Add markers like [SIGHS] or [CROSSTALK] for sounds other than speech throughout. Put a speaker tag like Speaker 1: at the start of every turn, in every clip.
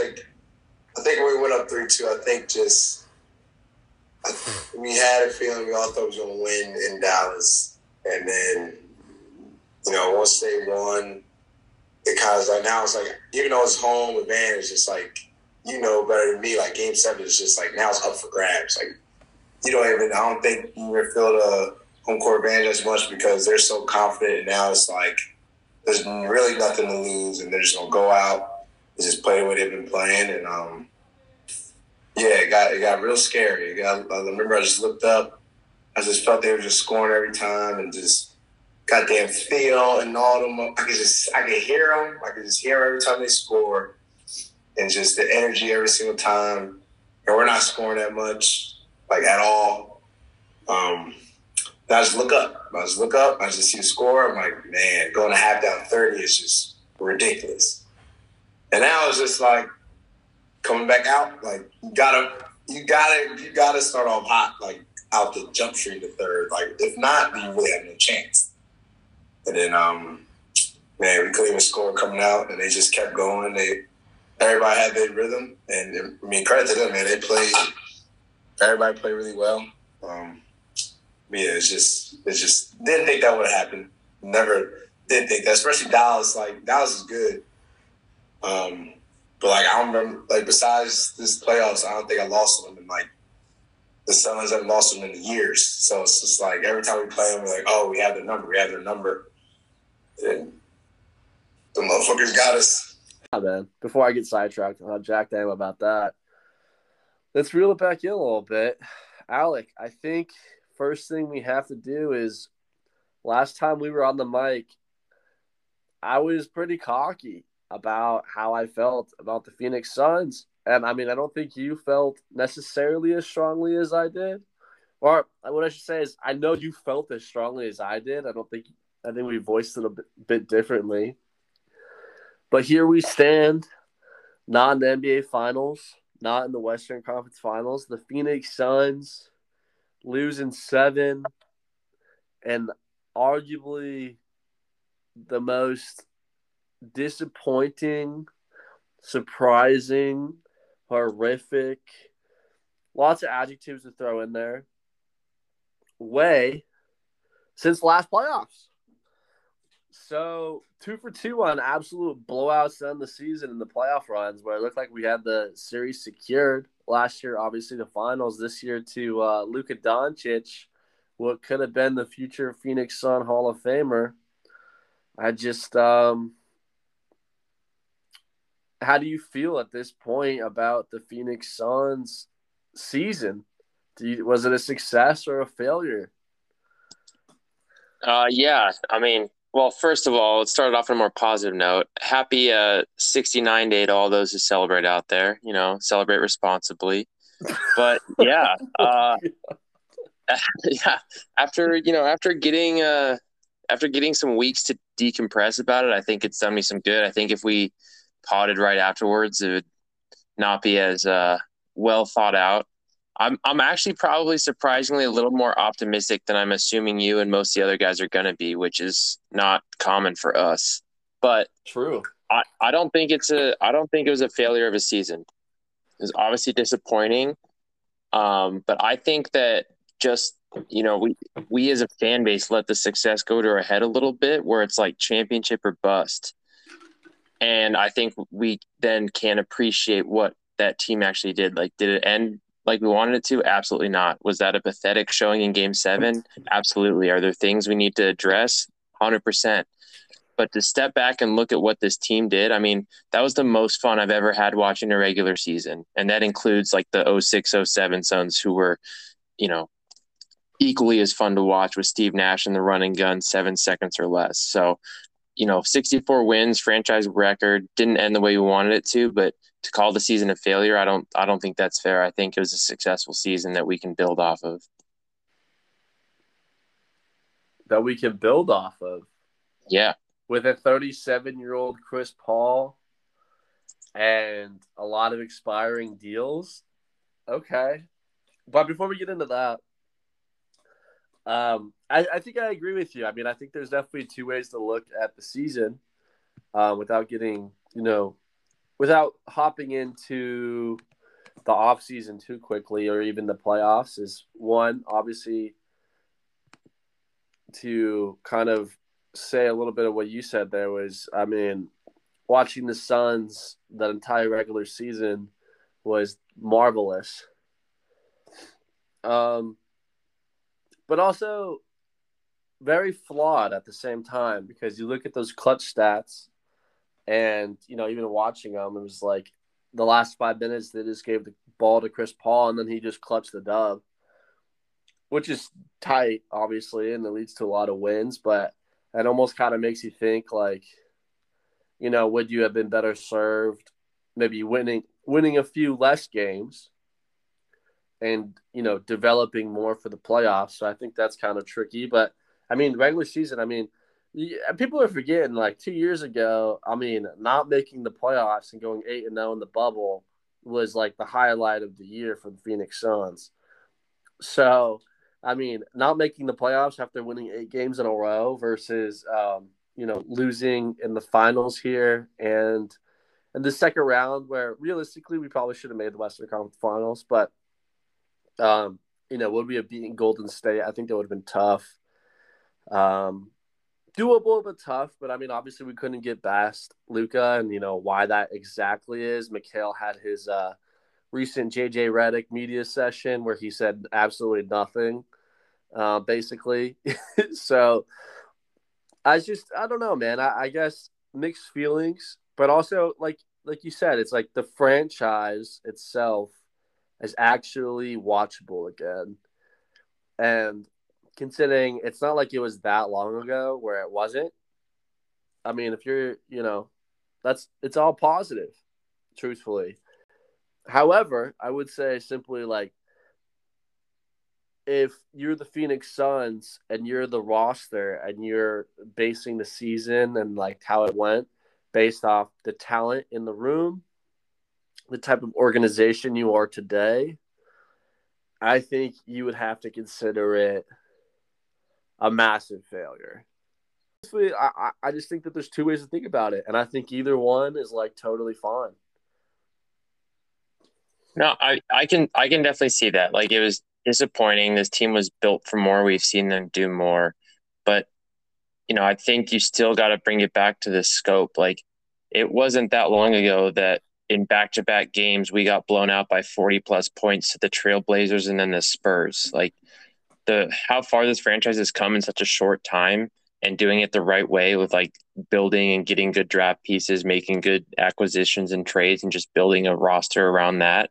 Speaker 1: Like I think we went up three two, I think just I, we had a feeling we all thought was to win in Dallas, and then you know once they won, it kind of like now it's like even though it's home advantage, it's like you know better than me. Like Game Seven is just like now it's up for grabs. Like you don't even. I don't think you ever feel the home court advantage as much because they're so confident. And now it's like there's really nothing to lose, and they're just gonna go out just playing way they've been playing. And um, yeah, it got it got real scary. Got, I remember I just looked up. I just felt they were just scoring every time, and just goddamn feel and all them. I could just I could hear them. I could just hear every time they score, and just the energy every single time. And we're not scoring that much, like at all. Um, I just look up. I just look up. I just see the score. I'm like, man, going to half down 30 is just ridiculous. And now it's just like coming back out. Like you gotta, you gotta, you gotta start off hot, like out the jump street to third. Like if not, you really have no chance. And then, um, man, we couldn't even score coming out, and they just kept going. They everybody had their rhythm, and I mean, credit to them, man. They played. Everybody played really well. Um, yeah, it's just it's just didn't think that would happen. Never didn't think that, especially Dallas. Like Dallas is good, um, but like I don't remember. Like besides this playoffs, I don't think I lost them in like the Suns haven't lost them in years. So it's just like every time we play them, we're like, oh, we have their number, we have their number, and the motherfuckers got us.
Speaker 2: Yeah, man. Before I get sidetracked, I'll jack damn about that. Let's reel it back in a little bit. Alec, I think first thing we have to do is last time we were on the mic, I was pretty cocky about how I felt about the Phoenix Suns. And I mean, I don't think you felt necessarily as strongly as I did. Or what I should say is, I know you felt as strongly as I did. I don't think, I think we voiced it a bit, bit differently. But here we stand, not in the NBA Finals, not in the Western Conference Finals. The Phoenix Suns losing seven, and arguably the most disappointing, surprising, horrific, lots of adjectives to throw in there. Way since last playoffs. So two for two on absolute blowouts end the season in the playoff runs, where it looked like we had the series secured last year. Obviously, the finals this year to uh, Luka Doncic, what could have been the future Phoenix Sun Hall of Famer. I just, um, how do you feel at this point about the Phoenix Suns season? You, was it a success or a failure?
Speaker 3: Uh, yeah, I mean, well, first of all, it started off on a more positive note. Happy uh, 69 day to all those who celebrate out there. You know, celebrate responsibly. But [LAUGHS] yeah, uh, [LAUGHS] yeah. After you know, after getting uh, after getting some weeks to decompress about it, I think it's done me some good. I think if we potted right afterwards, it would not be as uh, well thought out. I'm I'm actually probably surprisingly a little more optimistic than I'm assuming you and most of the other guys are gonna be, which is not common for us. But
Speaker 2: true.
Speaker 3: I, I don't think it's a I don't think it was a failure of a season. It was obviously disappointing. Um, but I think that just you know, we we as a fan base let the success go to our head a little bit where it's like championship or bust. And I think we then can appreciate what that team actually did. Like, did it end like we wanted it to? Absolutely not. Was that a pathetic showing in game seven? Absolutely. Are there things we need to address? 100%. But to step back and look at what this team did, I mean, that was the most fun I've ever had watching a regular season. And that includes like the 06 07 Suns who were, you know, equally as fun to watch with Steve Nash and the running gun seven seconds or less. So, you know, 64 wins, franchise record, didn't end the way we wanted it to, but to call the season a failure, I don't I don't think that's fair. I think it was a successful season that we can build off of.
Speaker 2: That we can build off of.
Speaker 3: Yeah.
Speaker 2: With a 37 year old Chris Paul and a lot of expiring deals. Okay. but before we get into that, um, I, I think I agree with you. I mean, I think there's definitely two ways to look at the season, uh, without getting you know, without hopping into the off season too quickly or even the playoffs. Is one obviously to kind of say a little bit of what you said there was, I mean, watching the Suns that entire regular season was marvelous. Um, but also very flawed at the same time because you look at those clutch stats and you know even watching them it was like the last five minutes they just gave the ball to chris paul and then he just clutched the dub which is tight obviously and it leads to a lot of wins but it almost kind of makes you think like you know would you have been better served maybe winning winning a few less games and you know developing more for the playoffs. So I think that's kind of tricky. But I mean, regular season. I mean, people are forgetting like two years ago. I mean, not making the playoffs and going eight and zero in the bubble was like the highlight of the year for the Phoenix Suns. So, I mean, not making the playoffs after winning eight games in a row versus um, you know losing in the finals here and in the second round where realistically we probably should have made the Western Conference Finals, but um, you know, would we have beaten Golden State? I think that would have been tough. Um, doable but tough. But I mean, obviously, we couldn't get past Luka, and you know why that exactly is. Mikal had his uh, recent JJ Redick media session where he said absolutely nothing, uh, basically. [LAUGHS] so I just I don't know, man. I, I guess mixed feelings, but also like like you said, it's like the franchise itself is actually watchable again. And considering it's not like it was that long ago where it wasn't, I mean, if you're, you know, that's it's all positive, truthfully. However, I would say simply like if you're the Phoenix Suns and you're the roster and you're basing the season and like how it went based off the talent in the room the type of organization you are today, I think you would have to consider it a massive failure. I, I just think that there's two ways to think about it, and I think either one is like totally fine.
Speaker 3: No, I, I can I can definitely see that. Like it was disappointing. This team was built for more. We've seen them do more, but you know I think you still got to bring it back to the scope. Like it wasn't that long ago that in back to back games, we got blown out by 40 plus points to the Trailblazers and then the Spurs. Like the how far this franchise has come in such a short time and doing it the right way with like building and getting good draft pieces, making good acquisitions and trades, and just building a roster around that,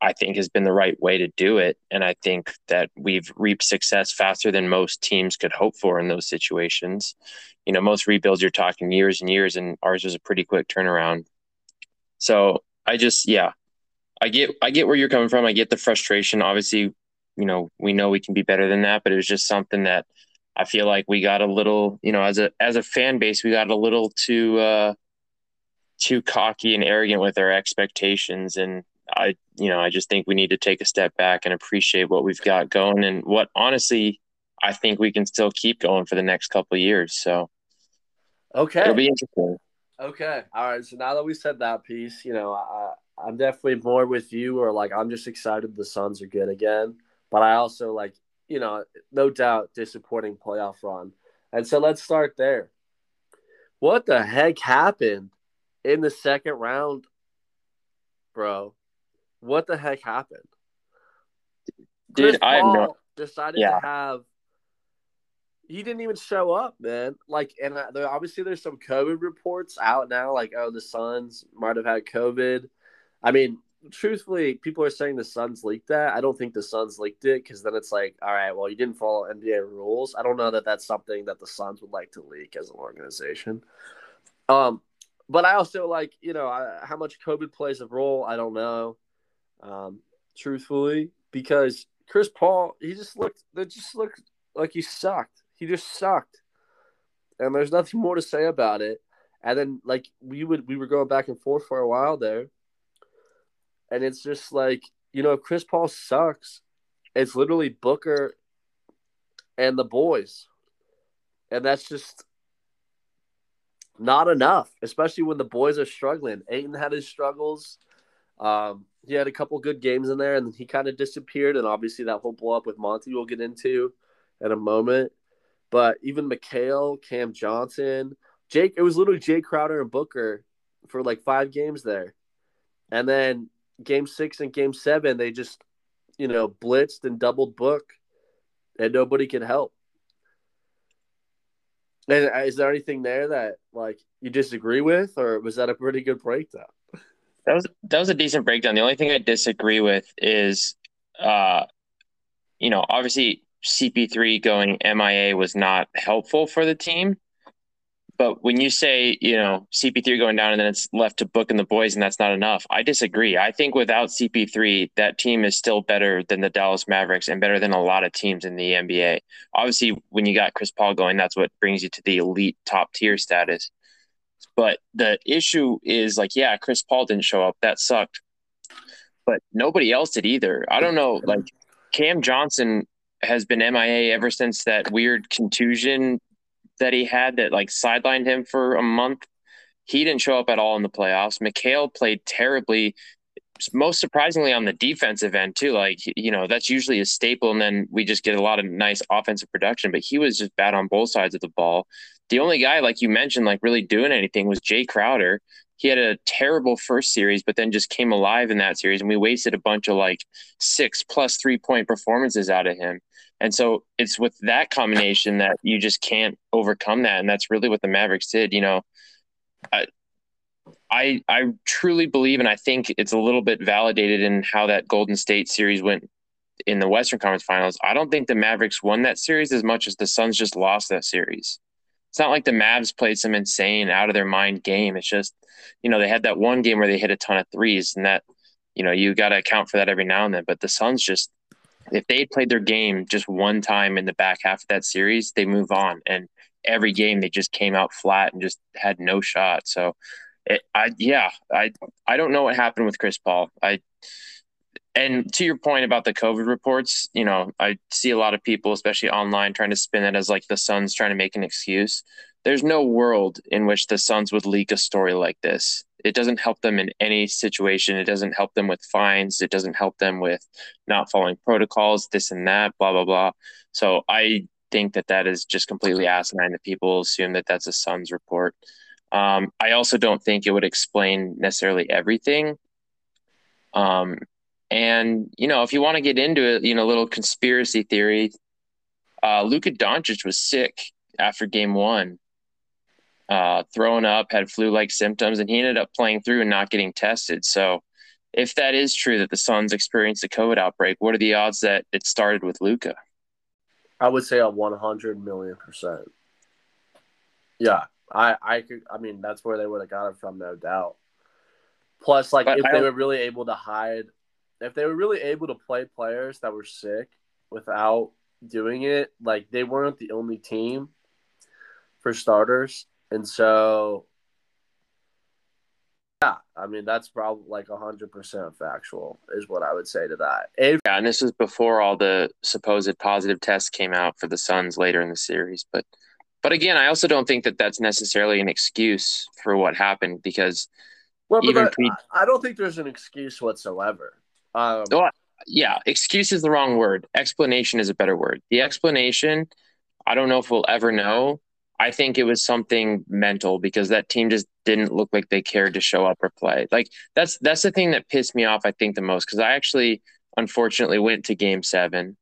Speaker 3: I think has been the right way to do it. And I think that we've reaped success faster than most teams could hope for in those situations. You know, most rebuilds you're talking years and years, and ours was a pretty quick turnaround. So I just yeah, I get I get where you're coming from. I get the frustration. Obviously, you know, we know we can be better than that, but it was just something that I feel like we got a little, you know, as a as a fan base, we got a little too uh too cocky and arrogant with our expectations and I you know, I just think we need to take a step back and appreciate what we've got going and what honestly I think we can still keep going for the next couple of years. So
Speaker 2: Okay.
Speaker 3: It'll be interesting.
Speaker 2: Okay. All right. So now that we said that piece, you know, I, I'm definitely more with you, or like I'm just excited the Suns are good again. But I also like, you know, no doubt disappointing playoff run. And so let's start there. What the heck happened in the second round, bro? What the heck happened?
Speaker 3: Dude, I know.
Speaker 2: decided yeah. to have he didn't even show up, man. Like, and there, obviously there's some COVID reports out now, like, oh, the Suns might have had COVID. I mean, truthfully, people are saying the Suns leaked that. I don't think the Suns leaked it because then it's like, all right, well, you didn't follow NBA rules. I don't know that that's something that the Suns would like to leak as an organization. Um, but I also like, you know, I, how much COVID plays a role. I don't know, um, truthfully, because Chris Paul, he just looked, that just looked like he sucked. He just sucked. And there's nothing more to say about it. And then like we would we were going back and forth for a while there. And it's just like, you know, Chris Paul sucks it's literally Booker and the boys. And that's just not enough, especially when the boys are struggling. Ayton had his struggles. Um, he had a couple good games in there, and he kind of disappeared. And obviously, that whole blow up with Monty we'll get into in a moment. But even Mikal, Cam Johnson, Jake, it was literally Jae Crowder and Booker for like five games there. And then game six and game seven, they just, you know, blitzed and doubled Book, and nobody could help. And uh, is there anything there that like you disagree with, or was that a pretty good breakdown?
Speaker 3: That was that was a decent breakdown. The only thing I disagree with is, uh, you know, obviously CP3 going MIA was not helpful for the team. But when you say, you know, CP3 going down and then it's left to book in the boys and that's not enough, I disagree. I think without CP3, that team is still better than the Dallas Mavericks and better than a lot of teams in the NBA. Obviously, when you got Chris Paul going, that's what brings you to the elite top tier status. But the issue is like, yeah, Chris Paul didn't show up. That sucked. But nobody else did either. I don't know. Like Cam Johnson has been MIA ever since that weird contusion that he had that like sidelined him for a month. He didn't show up at all in the playoffs. Mikal played terribly, most surprisingly on the defensive end too. Like you know that's usually a staple, and then we just get a lot of nice offensive production. But he was just bad on both sides of the ball. The only guy, like you mentioned, like really doing anything was Jae Crowder. He had a terrible first series, but then just came alive in that series, and we wasted a bunch of like six plus three point performances out of him. And so it's with that combination that you just can't overcome that. And that's really what the Mavericks did. You know, I, I, I truly believe, and I think it's a little bit validated in how that Golden State series went in the Western Conference Finals. I don't think the Mavericks won that series as much as the Suns just lost that series. It's not like the Mavs played some insane out of their mind game. It's just, you know, they had that one game where they hit a ton of threes, and that, you know, you got to account for that every now and then. But the Suns just if they played their game just one time in the back half of that series, they move on. And every game they just came out flat and just had no shot. So, it, I yeah, I I don't know what happened with Chris Paul. I and to your point about the COVID reports, you know, I see a lot of people, especially online, trying to spin it as like the Suns trying to make an excuse. There's no world in which the Suns would leak a story like this it doesn't help them in any situation. It doesn't help them with fines. It doesn't help them with not following protocols, this and that, blah, blah, blah. So I think that that is just completely asinine that people assume that that's a Suns report. Um, I also don't think it would explain necessarily everything. Um, and, you know, if you want to get into it, you know, a little conspiracy theory, uh, Luka Doncic was sick after game one uh, throwing up, had flu-like symptoms, and he ended up playing through and not getting tested. So, if that is true that the Suns experienced a COVID outbreak, what are the odds that it started with Luka?
Speaker 2: I would say a one hundred million percent. Yeah, I, I could. I mean, that's where they would have got it from, no doubt. Plus, like, but if they were really able to hide, if they were really able to play players that were sick without doing it, like they weren't the only team for starters. And so, yeah, I mean, that's probably like 100% factual, is what I would say to that.
Speaker 3: If- yeah, and this was before all the supposed positive tests came out for the Suns later in the series. But, but again, I also don't think that that's necessarily an excuse for what happened because
Speaker 2: well, even pre- I don't think there's an excuse whatsoever. Um, well,
Speaker 3: yeah, excuse is the wrong word. Explanation is a better word. The explanation, I don't know if we'll ever know I think it was something mental because that team just didn't look like they cared to show up or play. Like that's that's the thing that pissed me off. I think the most because I actually unfortunately went to Game Seven.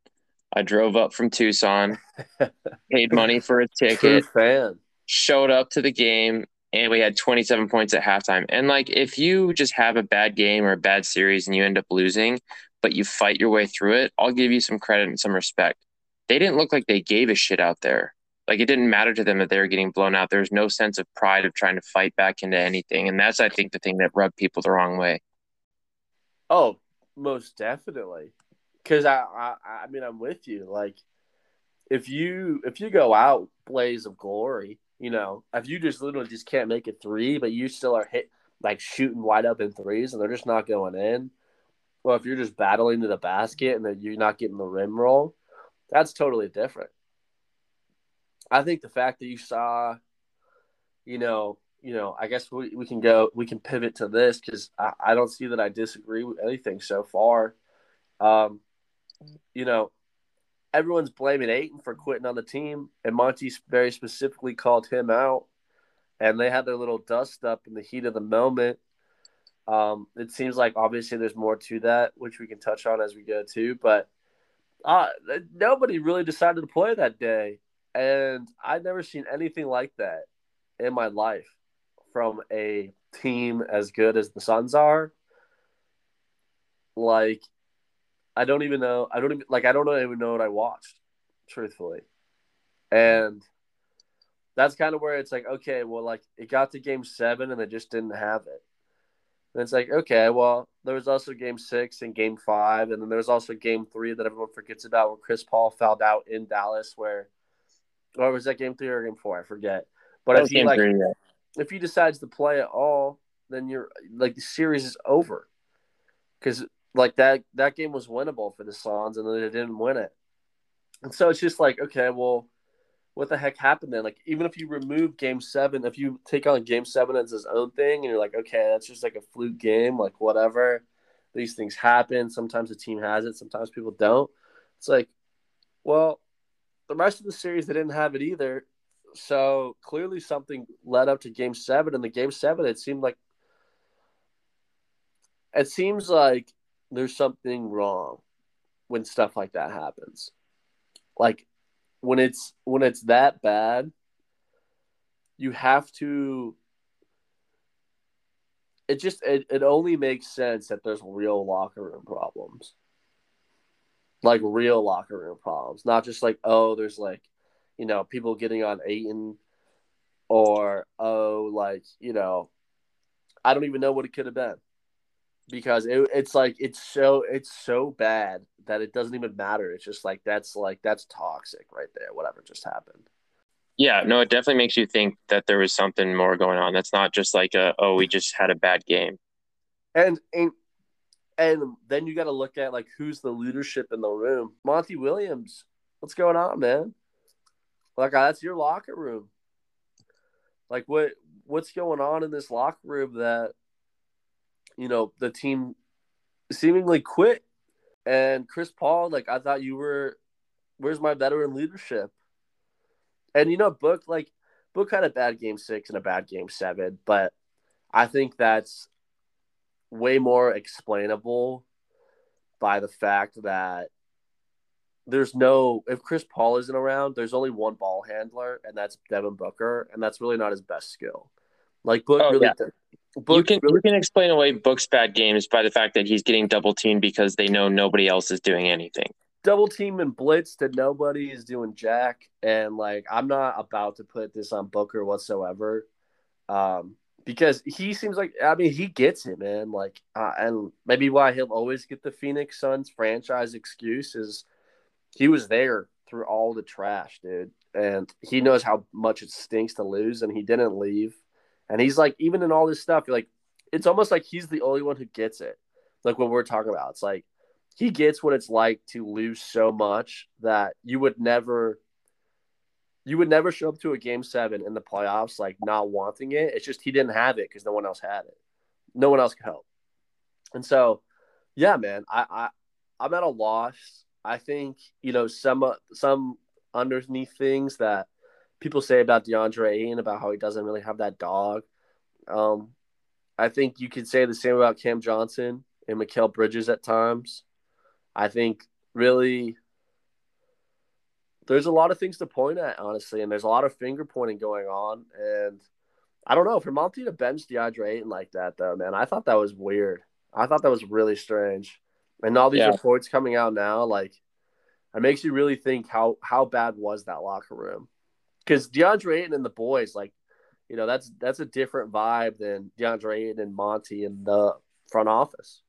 Speaker 3: I drove up from Tucson, [LAUGHS] paid money for a ticket,
Speaker 2: fan.
Speaker 3: showed up to the game, and we had 27 points at halftime. And like, if you just have a bad game or a bad series and you end up losing, but you fight your way through it, I'll give you some credit and some respect. They didn't look like they gave a shit out there. Like it didn't matter to them that they were getting blown out. There was no sense of pride of trying to fight back into anything, and that's I think the thing that rubbed people the wrong way.
Speaker 2: Oh, most definitely. Because I, I, I mean, I'm with you. Like, if you if you go out blaze of glory, you know, if you just literally just can't make a three, but you still are hit like shooting wide open threes, and they're just not going in. well, if you're just battling to the basket and you're not getting the rim roll, that's totally different. I think the fact that you saw, you know, you know, I guess we, we can go, we can pivot to this because I, I don't see that I disagree with anything so far. Um, you know, everyone's blaming Ayton for quitting on the team, and Monty very specifically called him out, and they had their little dust up in the heat of the moment. Um, it seems like obviously there's more to that, which we can touch on as we go too, but uh, nobody really decided to play that day, and I've never seen anything like that in my life from a team as good as the Suns are. Like, I don't even know. I don't even like. I don't even know what I watched, truthfully, and that's kind of where it's like, okay, well, like it got to game seven and they just didn't have it. And it's like, okay, well, there was also game six and game five, and then there was also game three that everyone forgets about where Chris Paul fouled out in Dallas, where, or was that game three or game four? I forget. But if he like, three, yeah if he decides to play at all, then you're like the series is over. Because like that that game was winnable for the Suns, and then they didn't win it. And so it's just like, okay, well, what the heck happened then? Like, even if you remove Game Seven, if you take on Game Seven as his own thing, and you're like, okay, that's just like a fluke game, like whatever. These things happen. Sometimes the team has it, sometimes people don't. It's like, well, the rest of the series they didn't have it either, so clearly something led up to game seven. And the game seven, it seemed like it seems like there's something wrong when stuff like that happens. Like when it's when it's that bad, you have to it just it, it only makes sense that there's real locker room problems. Like real locker room problems. Not just like, oh, there's like you know, people getting on Ayton or oh, like, you know, I don't even know what it could have been. Because it, it's like it's so it's so bad that it doesn't even matter. It's just like that's like that's toxic right there, whatever just happened.
Speaker 3: Yeah, no, it definitely makes you think that there was something more going on. That's not just like a oh, we just had a bad game.
Speaker 2: And and and then you got to look at like who's the leadership in the room. Monty Williams, what's going on, man? Like uh, that's your locker room. Like what what's going on in this locker room that you know the team seemingly quit and Chris Paul like I thought you were where's my veteran leadership? And you know Book like Book had a bad game 6 and a bad game 7, but I think that's way more explainable by the fact that there's no if Chris Paul isn't around, there's only one ball handler, and that's Devin Booker, and that's really not his best skill. Like Book oh, really. Yeah.
Speaker 3: Book you can really, you can explain away Book's bad games by the fact that he's getting double teamed because they know nobody else is doing anything.
Speaker 2: Double team and blitz that nobody is doing jack, and like I'm not about to put this on Booker whatsoever, um, because he seems like I mean he gets it, man. Like, uh, and maybe why he'll always get the Phoenix Suns franchise excuse is he was there through all the trash, dude. And he knows how much it stinks to lose, and he didn't leave. And he's like, even in all this stuff, you're like, it's almost like he's the only one who gets it. Like what we're talking about. It's like he gets what it's like to lose so much that you would never you would never show up to a game seven in the playoffs like not wanting it. It's just he didn't have it because no one else had it. No one else could help. And so, yeah, man, I, I I'm at a loss I think you know some uh, some underneath things that people say about DeAndre Ayton about how he doesn't really have that dog. Um, I think you could say the same about Cam Johnson and Mikal Bridges at times. I think really there's a lot of things to point at, honestly, and there's a lot of finger pointing going on. And I don't know for Monty to bench DeAndre Ayton like that, though, man. I thought that was weird. I thought that was really strange. And all these yeah. reports coming out now, like, it makes you really think how how bad was that locker room? Because DeAndre Ayton and the boys, like, you know, that's that's a different vibe than DeAndre Ayton and Monty in the front office.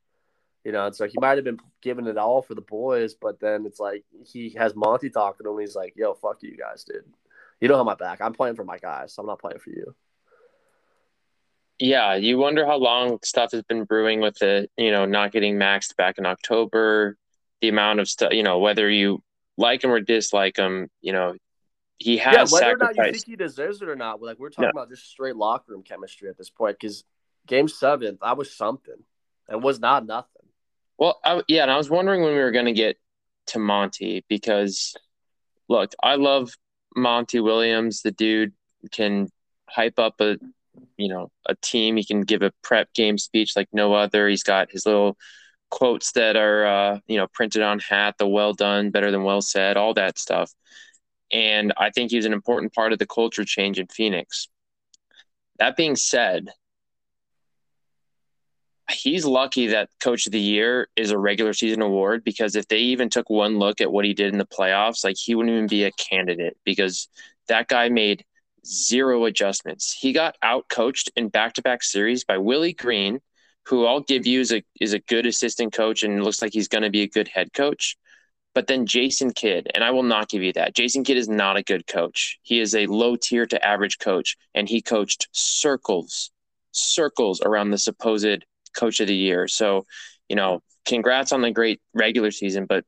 Speaker 2: You know, it's like he might have been giving it all for the boys, but then it's like he has Monty talking to him. He's like, "Yo, fuck you guys, dude. You don't have my back. I'm playing for my guys. So I'm not playing for you."
Speaker 3: Yeah, you wonder how long stuff has been brewing with it, you know, not getting maxed back in October, the amount of stuff, you know, whether you like him or dislike him, you know, he has
Speaker 2: yeah, whether or not you think he deserves it or not, like we're talking
Speaker 3: No.
Speaker 2: about just straight locker room chemistry at this point. Because game seven, that was something. It was not nothing.
Speaker 3: Well, I, yeah, and I was wondering when we were going to get to Monty because, look, I love Monty Williams. The dude can hype up a, you know, a team. He can give a prep game speech like no other. He's got his little quotes that are, uh, you know, printed on hat. The well done, better than well said, all that stuff. And I think he's an important part of the culture change in Phoenix. That being said, he's lucky that coach of the year is a regular season award because if they even took one look at what he did in the playoffs, like he wouldn't even be a candidate because that guy made zero adjustments. He got out coached in back to back series by Willie Green, who I'll give you is a is a good assistant coach and looks like he's gonna be a good head coach. But then Jason Kidd, and I will not give you that. Jason Kidd is not a good coach. He is a low tier to average coach, and he coached circles, circles around the supposed coach of the year. So, you know, congrats on the great regular season, but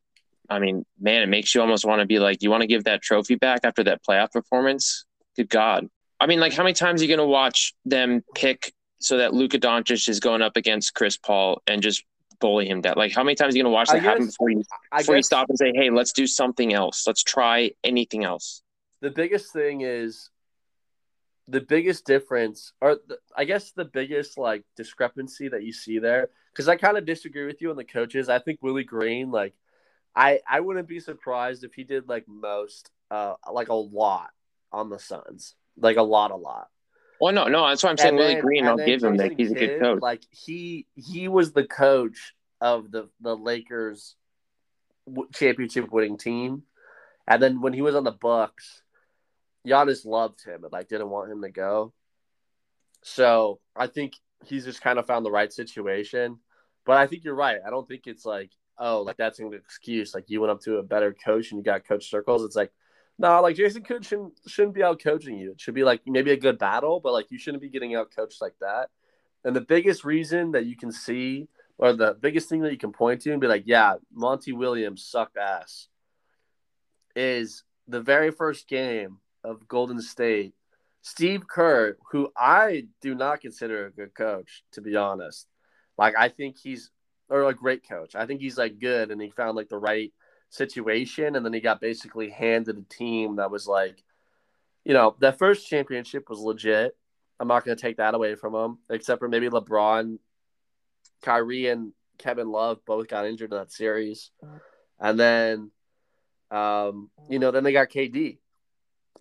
Speaker 3: I mean, man, it makes you almost want to be like, you want to give that trophy back after that playoff performance? Good God. I mean, like, how many times are you going to watch them pick so that Luka Doncic is going up against Chris Paul and just bully him down? Like, how many times are you going to watch that happen before you, before you stop and say, hey, let's do something else? Let's try anything else.
Speaker 2: the biggest thing is the biggest difference, or the, I guess the biggest like discrepancy that you see there, because I kind of disagree with you on the coaches. I think Willie Green, like, I I wouldn't be surprised if he did like most, uh, like a lot on the Suns, like a lot, a lot.
Speaker 3: Well, no, no, that's why I'm saying Willie Green. I'll give him that he's a good coach.
Speaker 2: Like he he was the coach of the the Lakers championship winning team, and then when he was on the Bucks, Giannis loved him and like didn't want him to go. So I think he's just kind of found the right situation. But I think you're right. I don't think it's like oh like that's an excuse. Like you went up to a better coach and you got coach circles. It's like no, like Jason Kidd shouldn't shouldn't be out coaching you. It should be like maybe a good battle, but like you shouldn't be getting out coached like that. And the biggest reason that you can see, or the biggest thing that you can point to and be like, yeah, Monty Williams sucked ass, is the very first game of Golden State. Steve Kerr, who I do not consider a good coach, to be honest. Like I think he's or a great coach. I think he's like good and he found like the right situation and then he got basically handed a team that was like you know, that first championship was legit. I'm not going to take that away from him, except for maybe LeBron, Kyrie, and Kevin Love both got injured in that series. And then, um, you know, then they got KD.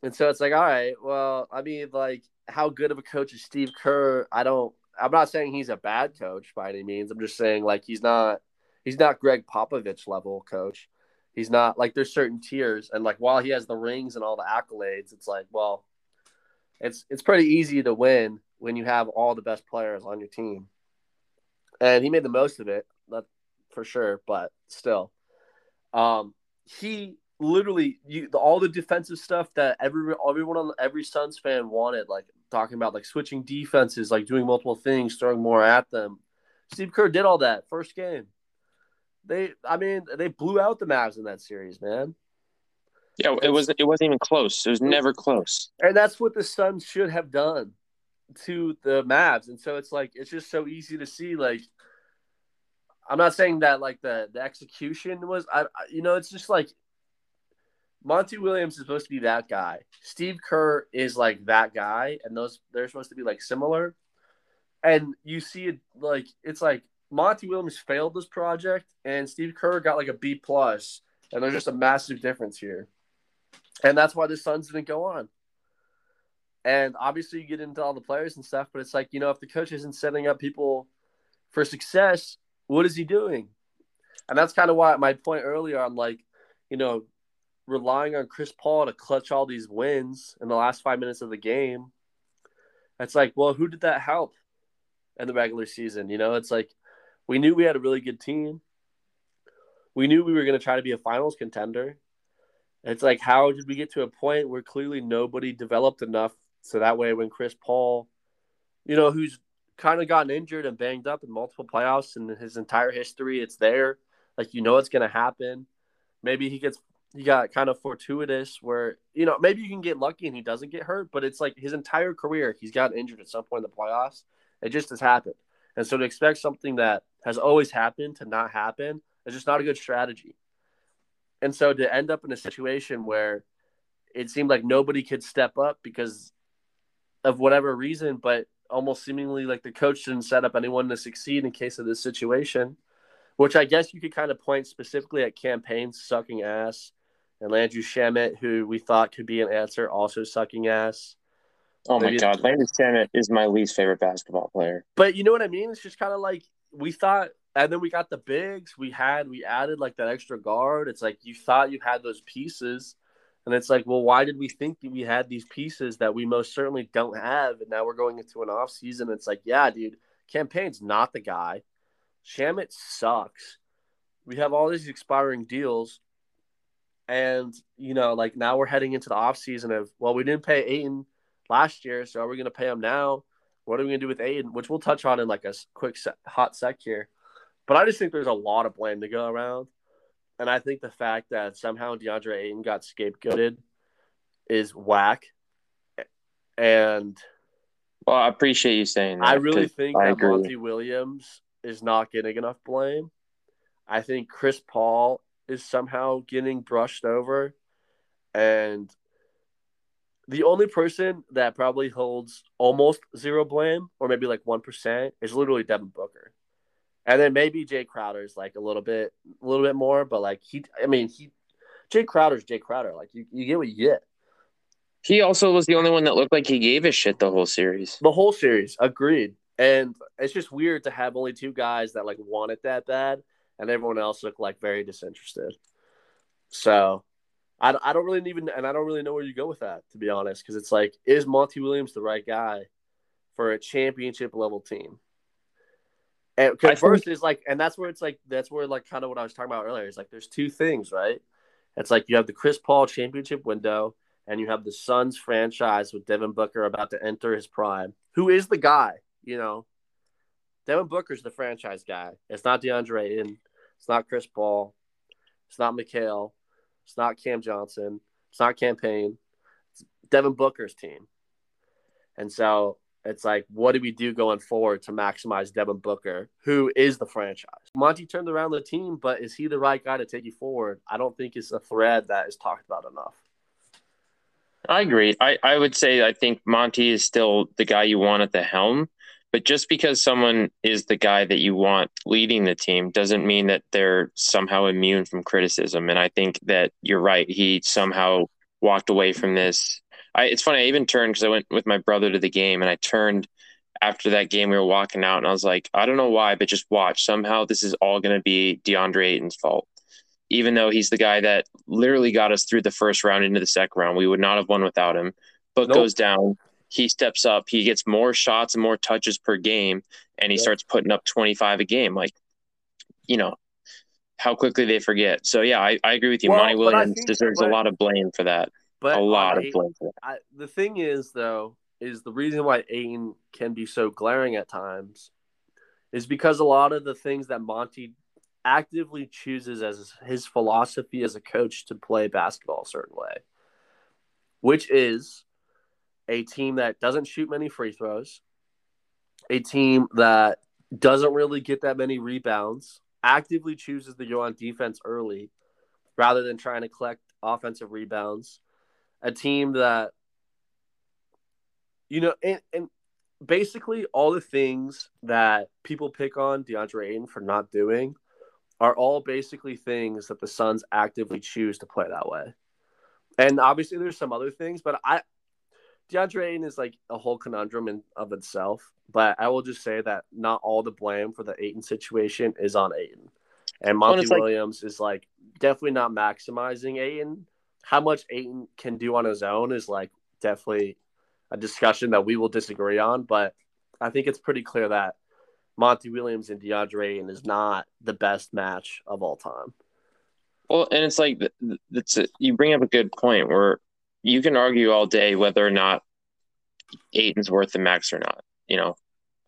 Speaker 2: And so it's like, all right, well, I mean, like, how good of a coach is Steve Kerr? I don't, I'm not saying he's a bad coach by any means. I'm just saying, like, he's not, he's not Gregg Popovich level coach. He's not like there's certain tiers, and like while he has the rings and all the accolades, it's like, well, it's it's pretty easy to win when you have all the best players on your team. And he made the most of it, for sure, but still, um, he literally you all the defensive stuff that every everyone on every Suns fan wanted, like talking about like switching defenses, like doing multiple things, throwing more at them. Steve Kerr did all that first game. They, I mean, they blew out the Mavs in that series, man.
Speaker 3: Yeah, it was. It wasn't even close. It was never close.
Speaker 2: And that's what the Suns should have done to the Mavs. And so it's like it's just so easy to see. Like, I'm not saying that like the the execution was. I, I you know, it's just like Monty Williams is supposed to be that guy. Steve Kerr is like that guy, and those they're supposed to be like similar. And you see it like it's like Monty Williams failed this project, and Steve Kerr got like a B plus, and there's just a massive difference here, and that's why the Suns didn't go on. And obviously, you get into all the players and stuff, but it's like you know, if the coach isn't setting up people for success, what is he doing? And that's kind of why my point earlier on like, you know, relying on Chris Paul to clutch all these wins in the last five minutes of the game. It's like, well, who did that help in the regular season? You know, it's like we knew we had a really good team. We knew we were going to try to be a finals contender. It's like, how did we get to a point where clearly nobody developed enough so that way when Chris Paul, you know, who's kind of gotten injured and banged up in multiple playoffs in his entire history. It's there. Like you know it's gonna happen. Maybe he gets he got kind of fortuitous where you know maybe you can get lucky and he doesn't get hurt, but it's like his entire career he's gotten injured at some point in the playoffs. It just has happened, and so to expect something that has always happened to not happen is just not a good strategy. And so to end up in a situation where it seemed like nobody could step up because of whatever reason, but almost seemingly like the coach didn't set up anyone to succeed in case of this situation, which I guess you could kind of point specifically at Cam Payne sucking ass and Landry Shamet, who we thought could be an answer, also sucking ass.
Speaker 3: Oh my god, Landry Shamet is my least favorite basketball player.
Speaker 2: But you know what I mean? It's just kind of like we thought, and then we got the bigs. We had we added like that extra guard. It's like you thought you had those pieces, and it's like, well, why did we think that we had these pieces that we most certainly don't have? And now we're going into an off season. It's like, yeah, dude, Cam Payne's not the guy. Shamet sucks. We have all these expiring deals. And, you know, like now we're heading into the off season of, well, we didn't pay Ayton last year. So are we going to pay him now? What are we going to do with Ayton? Which we'll touch on in like a quick set, hot sec here. But I just think there's a lot of blame to go around. And I think the fact that somehow DeAndre Ayton got scapegoated is whack. And
Speaker 3: well, I appreciate you saying that.
Speaker 2: I really think I that agree. Monty Williams is not getting enough blame. I think Chris Paul is somehow getting brushed over. And the only person that probably holds almost zero blame, or maybe like 1%, is literally Devin Booker. And then maybe Jae Crowder's like a little bit, a little bit more, but like he, I mean, he, Jae Crowder's Jae Crowder. Like you, you get what you get.
Speaker 3: He also was the only one that looked like he gave a shit the whole series.
Speaker 2: The whole series, agreed. And it's just weird to have only two guys that like want it that bad, and everyone else look like very disinterested. So, I, I don't really even, and I don't really know where you go with that to be honest, because it's like, is Monty Williams the right guy for a championship level team? And first think... is like, and that's where it's like, that's where like kind of what I was talking about earlier. Is like, there's two things, right? It's like you have the Chris Paul championship window, and you have the Suns franchise with Devin Booker about to enter his prime. Who is the guy? You know, Devin Booker's the franchise guy. It's not DeAndre and it's not Chris Paul. It's not Mikal. It's not Cam Johnson. It's not Cam Payne. It's Devin Booker's team. And so it's like, what do we do going forward to maximize Devin Booker, who is the franchise? Monty turned around the team, but is he the right guy to take you forward? I don't think it's a thread that is talked about enough.
Speaker 3: I agree. I, I would say I think Monty is still the guy you want at the helm, but just because someone is the guy that you want leading the team doesn't mean that they're somehow immune from criticism. And I think that you're right. He somehow walked away from this I, it's funny. I even turned because I went with my brother to the game, and I turned after that game. We were walking out, and I was like, I don't know why, but just watch. Somehow, this is all going to be DeAndre Ayton's fault, even though he's the guy that literally got us through the first round into the second round. We would not have won without him. Book nope. goes down. He steps up. He gets more shots and more touches per game, and he starts putting up 25 a game. Like, you know, how quickly they forget. So yeah, I, I agree with you. Well, Monty Williams deserves but, a lot of blame for that. But a lot of blame.
Speaker 2: I, the thing is, though, is the reason why Ayton can be so glaring at times is because a lot of the things that Monty actively chooses as his philosophy as a coach to play basketball a certain way, which is a team that doesn't shoot many free throws, a team that doesn't really get that many rebounds, actively chooses to go on defense early rather than trying to collect offensive rebounds a team that you know, and, and basically all the things that people pick on DeAndre Ayton for not doing are all basically things that the Suns actively choose to play that way. And obviously there's some other things, but I DeAndre Ayton is like a whole conundrum in of itself. But I will just say that not all the blame for the Ayton situation is on Ayton. And Monty Williams like, is like definitely not maximizing Ayton how much Ayton can do on his own is like definitely a discussion that we will disagree on. But I think it's pretty clear that Monty Williams and DeAndre Ayton is not the best match of all time.
Speaker 3: Well, and it's like that's a, you bring up a good point where you can argue all day whether or not Ayton's worth the max or not. You know,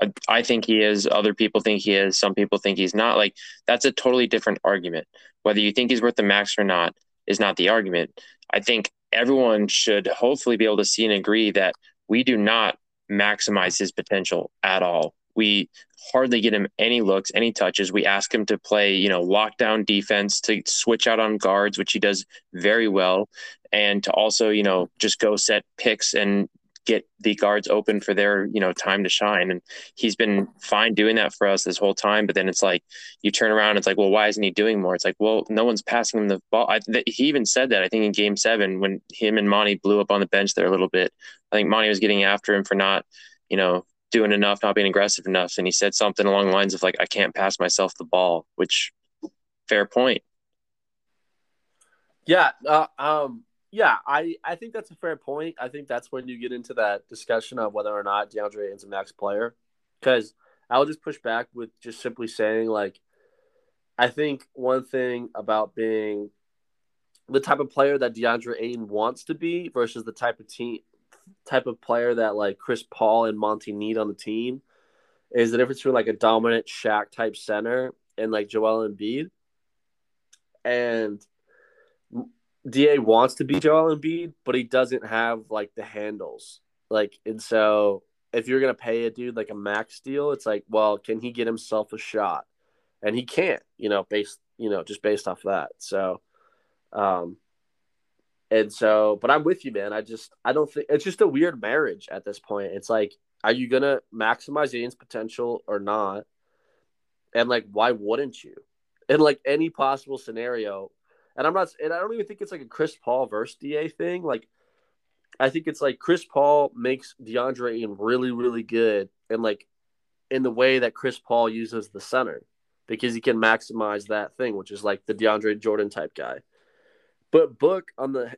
Speaker 3: I, I think he is. Other people think he is. Some people think he's not. Like that's a totally different argument. Whether you think he's worth the max or not is not the argument. I think everyone should hopefully be able to see and agree that we do not maximize his potential at all. We hardly get him any looks, any touches. We ask him to play, you know, lockdown defense, to switch out on guards, which he does very well, and to also, you know, just go set picks and get the guards open for their you know time to shine. And he's been fine doing that for us this whole time but then it's like you turn around it's like well why isn't he doing more? It's like well no one's passing him the ball. I, th- he even said that i think in game seven when him and monty blew up on the bench there a little bit i think monty was getting after him for not you know doing enough not being aggressive enough. And he said something along the lines of like i can't pass myself the ball which fair point.
Speaker 2: Yeah uh, um yeah, I, I think that's a fair point. I think that's when you get into that discussion of whether or not DeAndre is a max player. Because I'll just push back with just simply saying, like, I think one thing about being the type of player that DeAndre Ayton wants to be versus the type of team type of player that like Chris Paul and Monty need on the team is the difference between like a dominant Shaq type center and like Joel Embiid. And Da wants to be Joel Embiid, but he doesn't have like the handles. Like, and so if you're gonna pay a dude like a max deal, it's like, well, can he get himself a shot? And he can't, you know, based, you know, just based off that. So, um, and so, but I'm with you, man. I just, I don't think it's just a weird marriage at this point. It's like, are you gonna maximize Ayton's potential or not? And like, why wouldn't you? In like any possible scenario, and I'm not, and I don't even think it's like a Chris Paul versus Da thing. Like, I think it's like Chris Paul makes DeAndre Ayton really, really good, and like in the way that Chris Paul uses the center, because he can maximize that thing, which is like the DeAndre Jordan type guy. But Book on the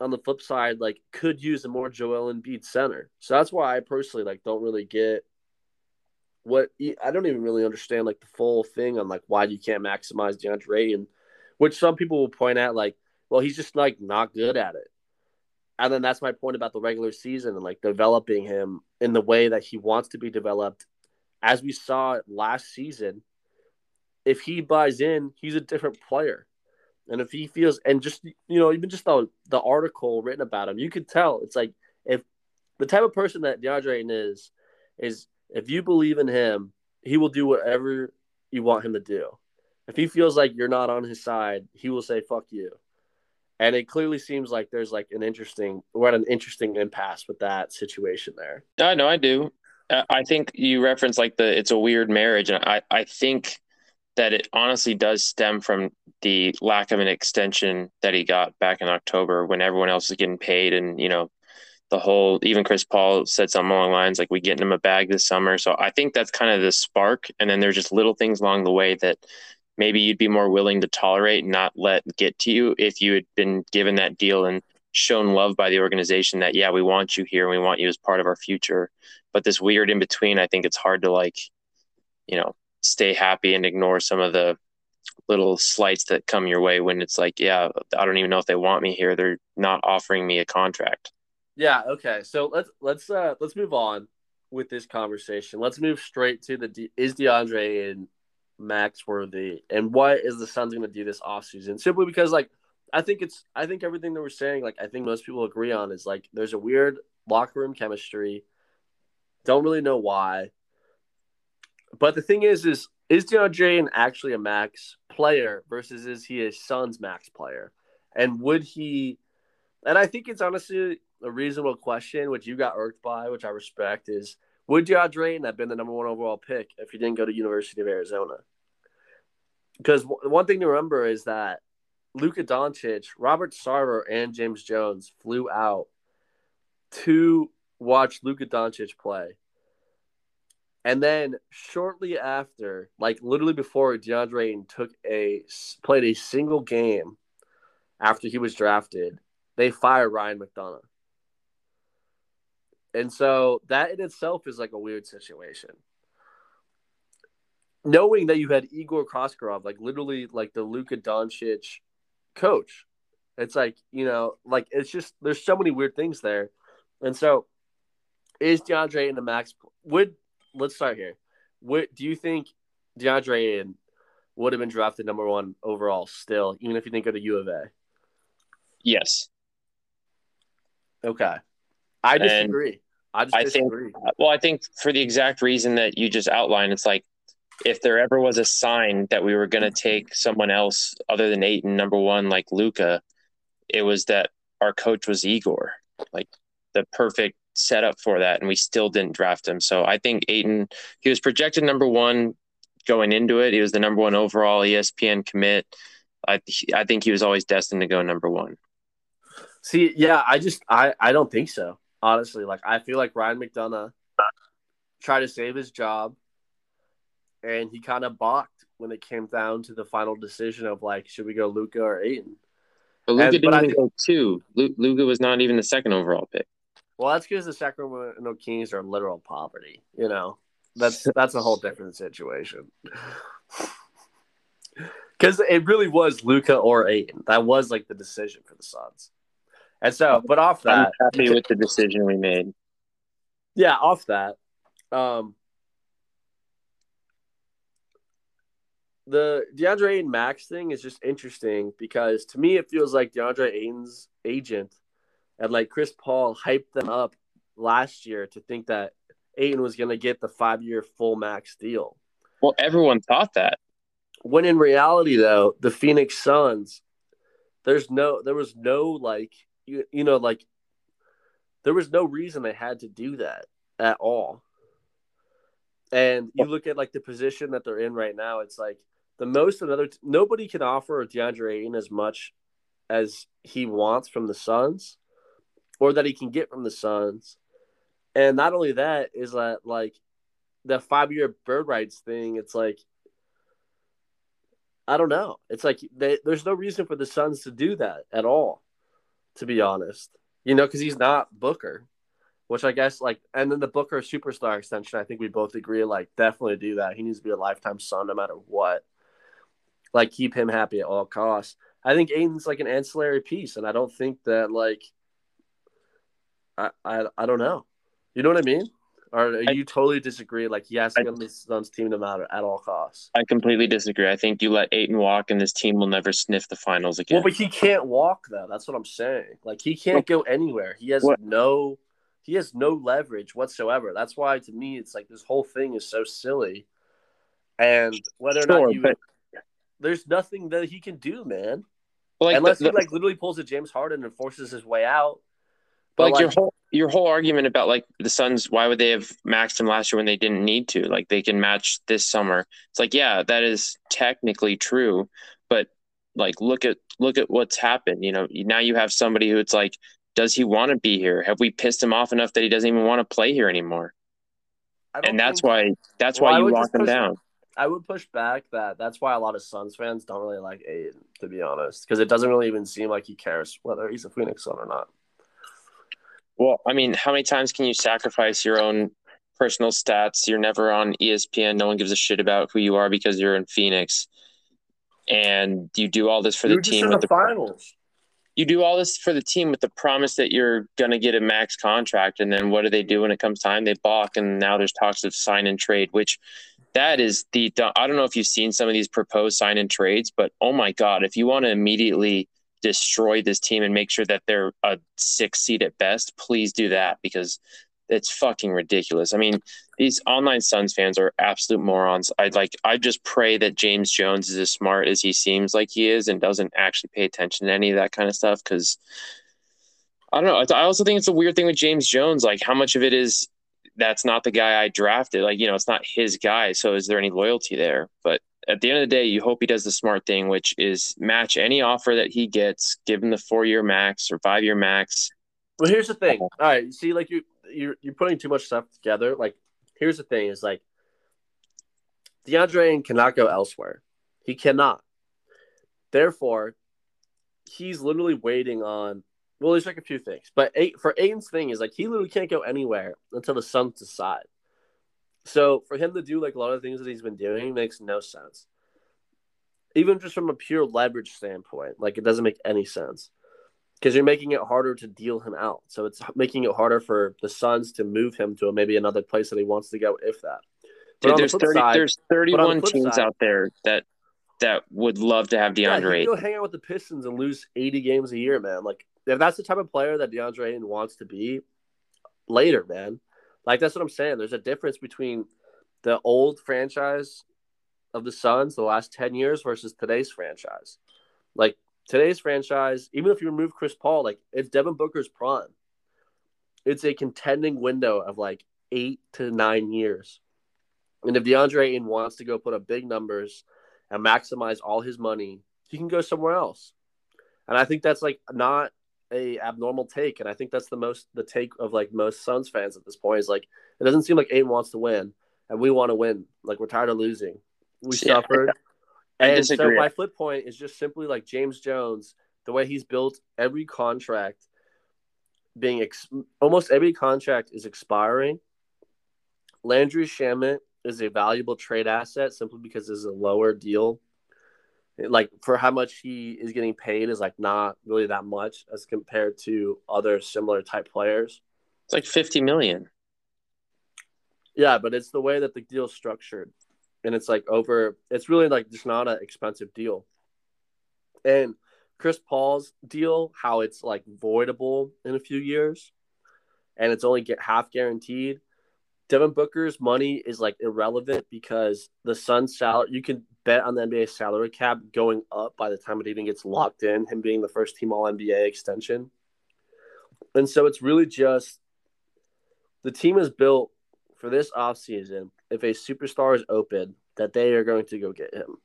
Speaker 2: on the flip side, like could use a more Joel Embiid center. So that's why I personally like don't really get what I don't even really understand like the full thing on like why you can't maximize DeAndre Ayton which some people will point at like, well, he's just like not good at it. And then that's my point about the regular season and like developing him in the way that he wants to be developed. As we saw last season, if he buys in, he's a different player. And if he feels, and just, you know, even just the, the article written about him, you could tell it's like if the type of person that DeAndre is, is if you believe in him, he will do whatever you want him to do. If he feels like you're not on his side, he will say "fuck you." And it clearly seems like there's like an interesting we're at an interesting impasse with that situation there.
Speaker 3: I know I do. Uh, I think you reference like the it's a weird marriage, and I I think that it honestly does stem from the lack of an extension that he got back in October when everyone else was getting paid, and you know the whole even Chris Paul said something along the lines like we getting him a bag this summer. So I think that's kind of the spark, and then there's just little things along the way that maybe you'd be more willing to tolerate and not let get to you if you had been given that deal and shown love by the organization that yeah we want you here and we want you as part of our future. But this weird in between i think it's hard to like you know stay happy and ignore some of the little slights that come your way when it's like yeah i don't even know if they want me here. They're not offering me a contract.
Speaker 2: Yeah okay. So let's let's uh let's move on with this conversation. Let's move straight to the is deandre Ayton max worthy and what is the Suns going to do this offseason? Simply because, like, I think it's, I think everything that we're saying, like, I think most people agree on is like there's a weird locker room chemistry. Don't really know why. But the thing is, is is DeAndre actually a max player versus is he a Suns max player? And would he? And I think it's honestly a reasonable question, which you got irked by, which I respect. Is would DeAndre have been the number one overall pick if he didn't go to University of Arizona? Because one thing to remember is that Luka Doncic, Robert Sarver, and James Jones flew out to watch Luka Doncic play. And then shortly after, like literally before DeAndre took a played a single game after he was drafted, they fired Ryan McDonough. And so that in itself is like a weird situation. Knowing that you had Igor Kokoskov, like literally like the Luka Doncic coach. It's like, you know, like it's just there's so many weird things there. And so is DeAndre in the max would let's start here. What do you think DeAndre Ayton would have been drafted number one overall still, even if you didn't go to U of A?
Speaker 3: Yes.
Speaker 2: Okay. I disagree. And I just
Speaker 3: I
Speaker 2: disagree.
Speaker 3: think well, I think for the exact reason that you just outlined, it's like if there ever was a sign that we were going to take someone else other than Ayton, number one, like Luka, it was that our coach was Igor, like the perfect setup for that, and we still didn't draft him. So I think Ayton, he was projected number one going into it. He was the number one overall ESPN commit. I I think he was always destined to go number one.
Speaker 2: See, yeah, I just I I don't think so. Honestly, like I feel like Ryan McDonough tried to save his job and he kind of balked when it came down to the final decision of like, should we go Luka or Ayton?
Speaker 3: But Luka didn't but even think, go two. Luka was not even the second overall pick.
Speaker 2: Well, that's because the Sacramento Kings are literal poverty. You know, that's [LAUGHS] that's a whole different situation. [LAUGHS] Because it really was Luca or Ayton. That was like the decision for the Suns. And so, but off that,
Speaker 3: I'm happy with the decision we made.
Speaker 2: Yeah, off that. Um, the DeAndre Ayton Max thing is just interesting because to me it feels like DeAndre Ayton's agent and like Chris Paul hyped them up last year to think that Ayton was going to get the five year full max deal.
Speaker 3: Well, everyone thought that.
Speaker 2: When in reality, though, the Phoenix Suns, there's no, there was no like, you, you know, like, there was no reason they had to do that at all. And you look at like the position that they're in right now, it's like the most another t- nobody can offer DeAndre Ayton as much as he wants from the Suns, or that he can get from the Suns. And not only that is that like the five year bird rights thing. It's like I don't know. It's like they, there's no reason for the Suns to do that at all. To be honest, you know, because he's not Booker which I guess like, and then the Booker superstar extension. I think we both agree like definitely do that. He needs to be a lifetime Sun no matter what like keep him happy at all costs. I think Ayton's like an ancillary piece, and I don't think that like I I, I don't know. You know what I mean? Or I, you totally disagree? Like he has to be on the Suns team no matter at all costs.
Speaker 3: I completely disagree. I think you let Ayton walk, and this team will never sniff the finals again.
Speaker 2: Well, but he can't walk though. That's what I'm saying. Like he can't go anywhere. He has what? no he has no leverage whatsoever. That's why to me it's like this whole thing is so silly. And whether or sure, not you but there's nothing that he can do, man. Like Unless the, he like literally pulls a James Harden and forces his way out.
Speaker 3: But like, like, your whole your whole argument about like the Suns, why would they have maxed him last year when they didn't need to? Like they can match this summer. It's like yeah, that is technically true, but like look at look at what's happened. You know, now you have somebody who it's like, does he want to be here? Have we pissed him off enough that he doesn't even want to play here anymore? And that's why that's well, why you lock him down.
Speaker 2: I would push back that that's why a lot of Suns fans don't really like Ayton, to be honest, because it doesn't really even seem like he cares whether he's a Phoenix Sun or not.
Speaker 3: Well, I mean, how many times can you sacrifice your own personal stats? You're never on ESPN. No one gives a shit about who you are because you're in Phoenix, and you do all this for you're the team with the, the finals. You do all this for the team with the promise that you're gonna get a max contract, and then what do they do when it comes time? They balk, and now there's talks of sign and trade, which that is the I don't know if you've seen some of these proposed sign and trades, but oh my god, if you want to immediately destroy this team and make sure that they're a six seed at best, please do that because it's fucking ridiculous. I mean, these online Suns fans are absolute morons. I'd like I just pray that James Jones is as smart as he seems like he is and doesn't actually pay attention to any of that kind of stuff because I don't know. I also think it's a weird thing with James Jones. Like, how much of it is that's not the guy I drafted. Like, you know, it's not his guy. So is there any loyalty there? But at the end of the day, you hope he does the smart thing, which is match any offer that he gets, give him the four year max or five year max.
Speaker 2: Well, here's the thing. Uh-huh. All right, you see, like you you're you're putting too much stuff together. Like, here's the thing: is like DeAndre cannot go elsewhere. He cannot. Therefore, he's literally waiting on well, there's like a few things, but eight, for Ayton's thing is like he literally can't go anywhere until the Suns decide. So for him to do like a lot of things that he's been doing makes no sense. Even just from a pure leverage standpoint, like it doesn't make any sense. because you're making it harder to deal him out. So it's making it harder for the Suns to move him to maybe another place that he wants to go, if that.
Speaker 3: Dude, there's the 30, side, there's 31 the teams side, out there that that would love to have DeAndre.
Speaker 2: Yeah, go hang out with the Pistons and lose 80 games a year, man. Like if that's the type of player that DeAndre Ayton wants to be, later, man. Like that's what I'm saying. There's a difference between the old franchise of the Suns, the last 10 years, versus today's franchise. Like today's franchise, even if you remove Chris Paul, like it's Devin Booker's prime. It's a contending window of like eight to nine years. And if DeAndre Ayton wants to go put up big numbers and maximize all his money, he can go somewhere else. And I think that's like not a abnormal take. And I think that's the most the take of like most Suns fans at this point is like it doesn't seem like Ayton wants to win and we want to win. Like we're tired of losing. We yeah. suffered. [LAUGHS] and so my flip point is just simply like James Jones, the way he's built every contract being ex- almost every contract is expiring. Landry Shamet is a valuable trade asset simply because it's a lower deal. Like for how much he is getting paid is like not really that much as compared to other similar type players.
Speaker 3: It's like 50 million.
Speaker 2: Yeah, but it's the way that the deal's structured. And it's like over it's really like just not an expensive deal. And Chris Paul's deal, how it's like voidable in a few years and it's only get half guaranteed. Devin Booker's money is like irrelevant because the Suns salary you can bet on the NBA salary cap going up by the time it even gets locked in, him being the first team all NBA extension. And so it's really just the team is built for this offseason, if a superstar is open, that they are going to go get him.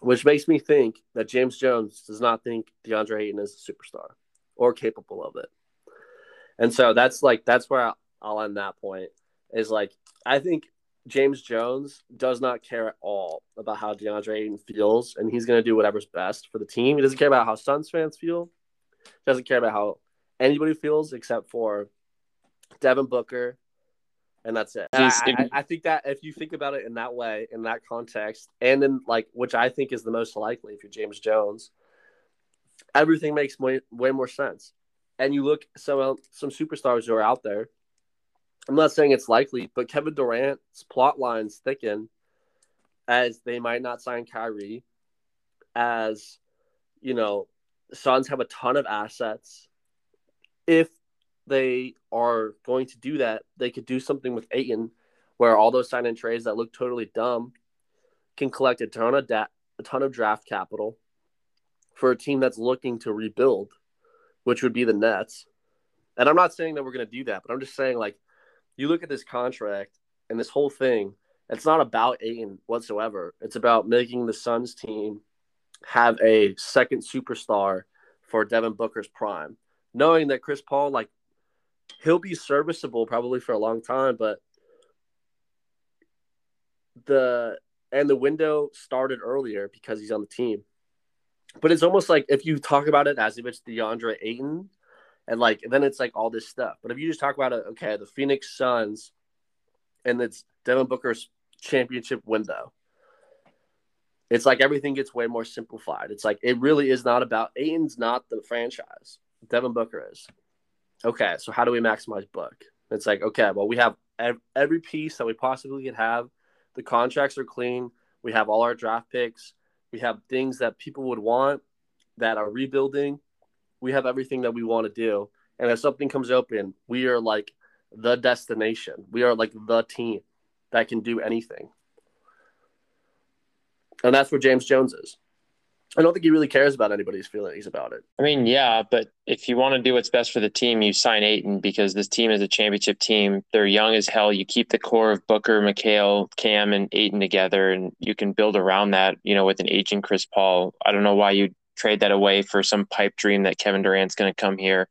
Speaker 2: Which makes me think that James Jones does not think DeAndre Ayton is a superstar or capable of it. And so that's like that's where I'll, I'll end that point. Is like I think James Jones does not care at all about how DeAndre Ayton feels, and he's going to do whatever's best for the team. He doesn't care about how Suns fans feel. He doesn't care about how anybody feels except for Devin Booker and that's it. And I, I, I, think that if you think about it in that way, in that context, and in like which I think is the most likely if you're James Jones, everything makes way, way more sense. And you look some some superstars who are out there. I'm not saying it's likely, but Kevin Durant's plot lines thicken as they might not sign Kyrie, as you know, Suns have a ton of assets. If they are going to do that, they could do something with Ayton, where all those sign and trades that look totally dumb can collect a ton of da- a ton of draft capital for a team that's looking to rebuild, which would be the Nets. And I'm not saying that we're going to do that, but I'm just saying like you look at this contract and this whole thing. It's not about Ayton whatsoever. It's about making the Suns team have a second superstar for Devin Booker's prime, knowing that Chris Paul like he'll be serviceable probably for a long time, but the and the window started earlier because he's on the team. But it's almost like if you talk about it as if it's DeAndre Ayton, and like then it's like all this stuff. But if you just talk about it, okay, the Phoenix Suns, and it's Devin Booker's championship window. It's like everything gets way more simplified. It's like it really is not about Ayton's not the franchise. Devin Booker is okay, so how do we maximize Book? It's like, okay, well, we have every piece that we possibly could have. The contracts are clean. We have all our draft picks. We have things that people would want that are rebuilding. We have everything that we want to do. And if something comes open, we are like the destination. We are like the team that can do anything. And that's where James Jones is. I don't think he really cares about anybody's feelings about it.
Speaker 3: I mean, yeah, but if you want to do what's best for the team, you sign Ayton because this team is a championship team. They're young as hell. You keep the core of Booker, Mikal, Cam, and Ayton together, and you can build around that. You know, with an aging Chris Paul. I don't know why you trade that away for some pipe dream that Kevin Durant's going to come here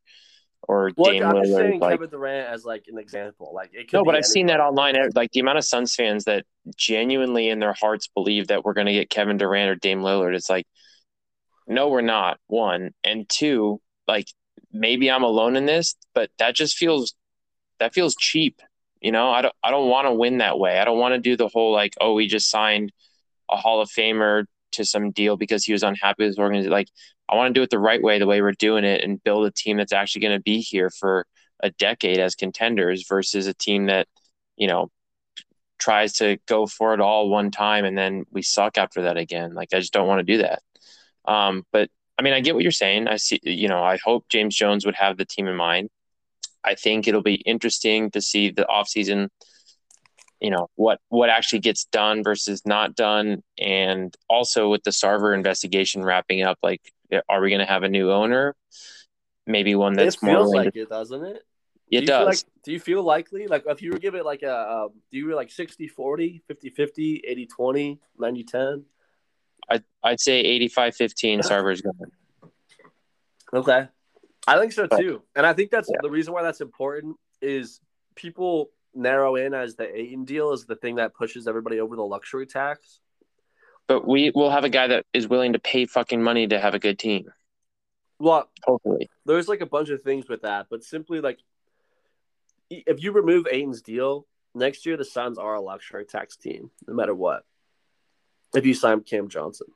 Speaker 3: or
Speaker 2: well, Dame I'm Lillard. saying like, Kevin Durant as like an example. Like it
Speaker 3: no, but I've seen that online. Like the amount of Suns fans that genuinely in their hearts believe that we're going to get Kevin Durant or Dame Lillard. It's like no, we're not. One and two, like maybe I'm alone in this, but that just feels that feels cheap. You know, I don't I don't want to win that way. I don't want to do the whole like, oh, we just signed a Hall of Famer to some deal because he was unhappy with his organization. Like I want to do it the right way, the way we're doing it, and build a team that's actually going to be here for a decade as contenders versus a team that, you know, tries to go for it all one time and then we suck after that again. Like I just don't want to do that. Um, but I mean, I get what you're saying. I see, you know, I hope James Jones would have the team in mind. I think it'll be interesting to see the offseason, you know, what what actually gets done versus not done. And also with the Sarver investigation wrapping up, like are we gonna have a new owner? Maybe one that's
Speaker 2: it feels
Speaker 3: more
Speaker 2: like it, doesn't it?
Speaker 3: It
Speaker 2: do
Speaker 3: does.
Speaker 2: Like, do you feel likely? Like if you were give it like a, um, do you like 60 40, 50 50, 80 20, 90 10?
Speaker 3: I'd, I'd say 85 15 [LAUGHS] Sarver's going.
Speaker 2: Okay. I think so too. And I think that's
Speaker 3: Yeah.
Speaker 2: the reason why that's important is people narrow in as the Ayton deal is the thing that pushes everybody over the luxury tax.
Speaker 3: But we will have a guy that is willing to pay fucking money to have a good team.
Speaker 2: Well,
Speaker 3: Hopefully.
Speaker 2: there's like a bunch of things with that, but simply like if you remove Ayton's deal, next year the Suns are a luxury tax team, no matter what. If you sign Cam Johnson.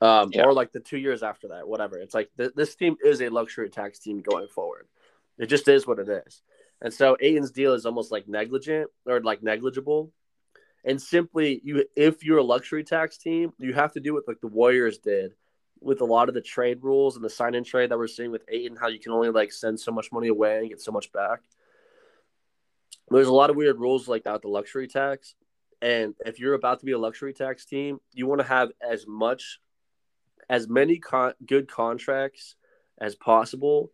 Speaker 2: Um,
Speaker 3: Yeah.
Speaker 2: or like the two years after that, whatever. It's like th- this team is a luxury tax team going forward. It just is what it is. And so Ayton's deal is almost like negligent or like negligible. And simply you if you're a luxury tax team, you have to do what like the Warriors did with a lot of the trade rules and the sign in trade that we're seeing with Ayton, how you can only like send so much money away and get so much back. There's a lot of weird rules like that the luxury tax. And if you're about to be a luxury tax team, you want to have as much, as many con- good contracts as possible,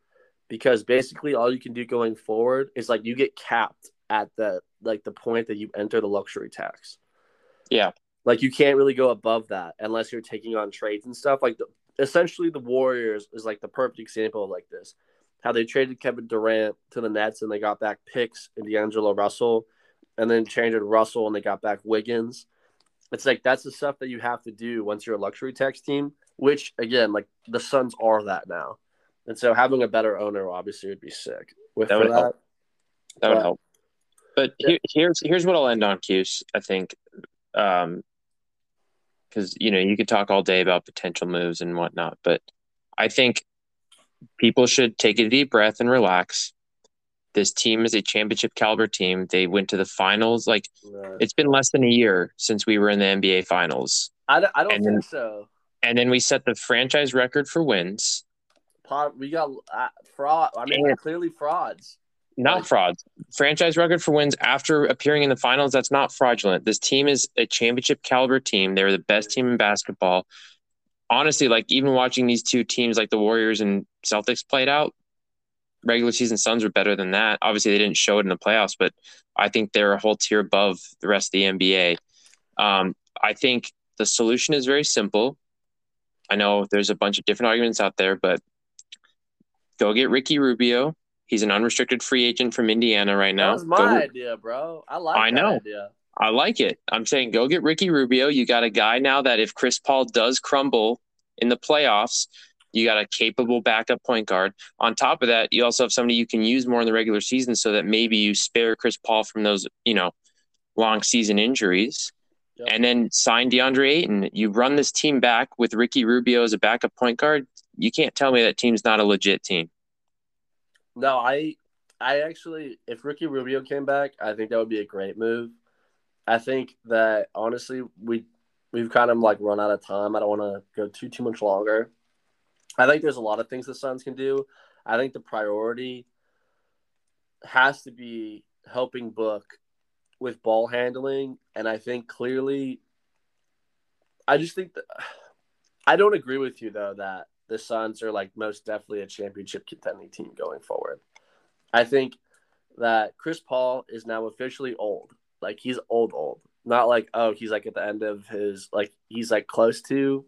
Speaker 2: because basically all you can do going forward is like you get capped at the like the point that you enter the luxury tax.
Speaker 3: Yeah.
Speaker 2: Like you can't really go above that unless you're taking on trades and stuff. Like the, essentially, the Warriors is like the perfect example of like this. How they traded Kevin Durant to the Nets and they got back picks and D'Angelo Russell, and then traded Russell and they got back Wiggins. It's like that's the stuff that you have to do once you're a luxury tax team. Which again, like the Suns are that now, and so having a better owner obviously would be sick. With
Speaker 3: That would
Speaker 2: that,
Speaker 3: help. That would
Speaker 2: But-
Speaker 3: help. But
Speaker 2: Yeah.
Speaker 3: here, here's here's what I'll end on, Cuse. I think, um, because you know you could talk all day about potential moves and whatnot, but I think people should take a deep breath and relax. This team is a championship caliber team. They went to the finals. Like
Speaker 2: uh,
Speaker 3: it's been less than a year since we were in the NBA finals,
Speaker 2: I, don't- I don't
Speaker 3: and
Speaker 2: think
Speaker 3: then-
Speaker 2: so.
Speaker 3: and then we set the franchise record for wins.
Speaker 2: We got uh, fraud. I mean, clearly frauds.
Speaker 3: Not
Speaker 2: Like-
Speaker 3: frauds. Franchise record for wins after appearing in the finals. That's not fraudulent. This team is a championship caliber team. They're the best team in basketball. Honestly, like even watching these two teams, like the Warriors and Celtics, played out, regular season Suns were better than that. Obviously, they didn't show it in the playoffs, but I think they're a whole tier above the rest of the NBA. Um, I think the solution is very simple. I know there's a bunch of different arguments out there, but go get Ricky Rubio. He's an unrestricted free agent from Indiana right now.
Speaker 2: That was my
Speaker 3: Go-
Speaker 2: idea, bro. I like
Speaker 3: I
Speaker 2: that
Speaker 3: know.
Speaker 2: idea.
Speaker 3: I like it. I'm saying go get Ricky Rubio. You got a guy now that if Chris Paul does crumble in the playoffs, you got a capable backup point guard. On top of that, you also have somebody you can use more in the regular season so that maybe you spare Chris Paul from those, you know, long season injuries.
Speaker 2: Yep.
Speaker 3: And then sign DeAndre Ayton. You run this team back with Ricky Rubio as a backup point guard. You can't tell me that team's not a legit team.
Speaker 2: No, I I actually if Ricky Rubio came back, I think that would be a great move. I think that honestly we we've kind of like run out of time. I don't want to go too too much longer. I think there's a lot of things the Suns can do. I think the priority has to be helping Book with ball handling, and I think clearly, I just think that I don't agree with you though that the Suns are like most definitely a championship contending team going forward. I think that Chris Paul is now officially old. Like he's old, old. Not like oh he's like at the end of his like he's like close to,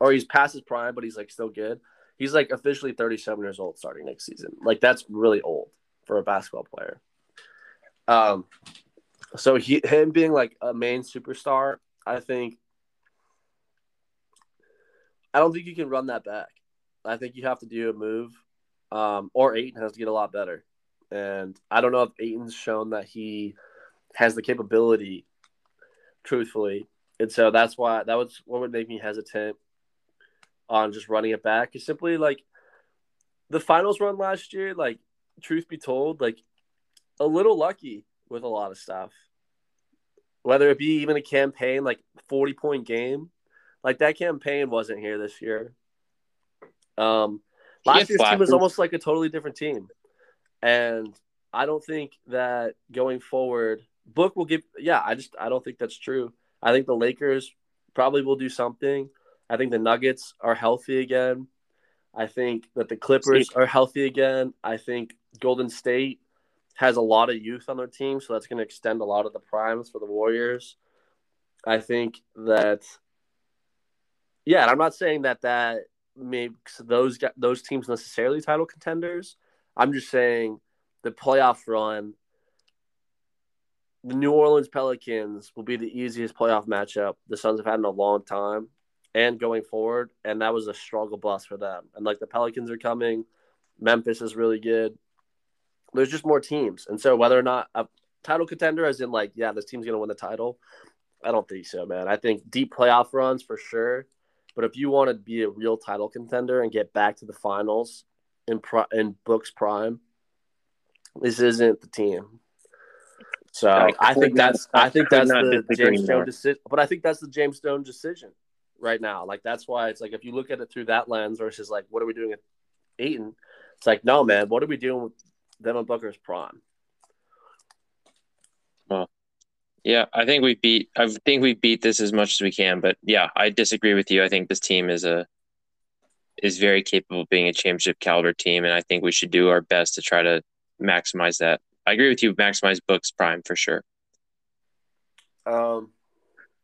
Speaker 2: or he's past his prime, but he's like still good. He's like officially 37 years old starting next season. Like that's really old for a basketball player. Um, so he him being like a main superstar, I think. I don't think you can run that back. I think you have to do a move, um, or Ayton has to get a lot better. And I don't know if Ayton's shown that he has the capability, truthfully. And so that's why that was what would make me hesitant. on just running it back is simply like the finals run last year. Like, truth be told, like a little lucky with a lot of stuff. Whether it be even a Cam Payne like forty point game, like that Cam Payne wasn't here this year. Um, last year's team was almost like a totally different team, and I don't think that going forward, Book will give. Yeah, I just I don't think that's true. I think the Lakers probably will do something. I think the Nuggets are healthy again. I think that the Clippers are healthy again. I think Golden State has a lot of youth on their team, so that's going to extend a lot of the primes for the Warriors. I think that, yeah, and I'm not saying that that makes those those teams necessarily title contenders. I'm just saying the playoff run. The New Orleans Pelicans will be the easiest playoff matchup the Suns have had in a long time and going forward. And that was a struggle bus for them. And like the Pelicans are coming, Memphis is really good. There's just more teams. And so whether or not a title contender, as in like, yeah, this team's to win the title, I don't think so, man. I think deep playoff runs for sure. But if you want to be a real title contender and get back to the finals in pro- in Book's prime, this isn't the team. So I, I think that's I think that's the James Jones decision. But I think that's the James Jones decision right now. Like that's why it's like if you look at it through that lens versus like what are we doing at Ayton? It's like no man, what are we doing with Devin Booker's prime?
Speaker 3: Well, yeah, I think we beat. I think we beat this as much as we can. But yeah, I disagree with you. I think this team is a is very capable of being a championship caliber team, and I think we should do our best to try to maximize that. I agree with you. Maximize Books Prime for sure.
Speaker 2: Um,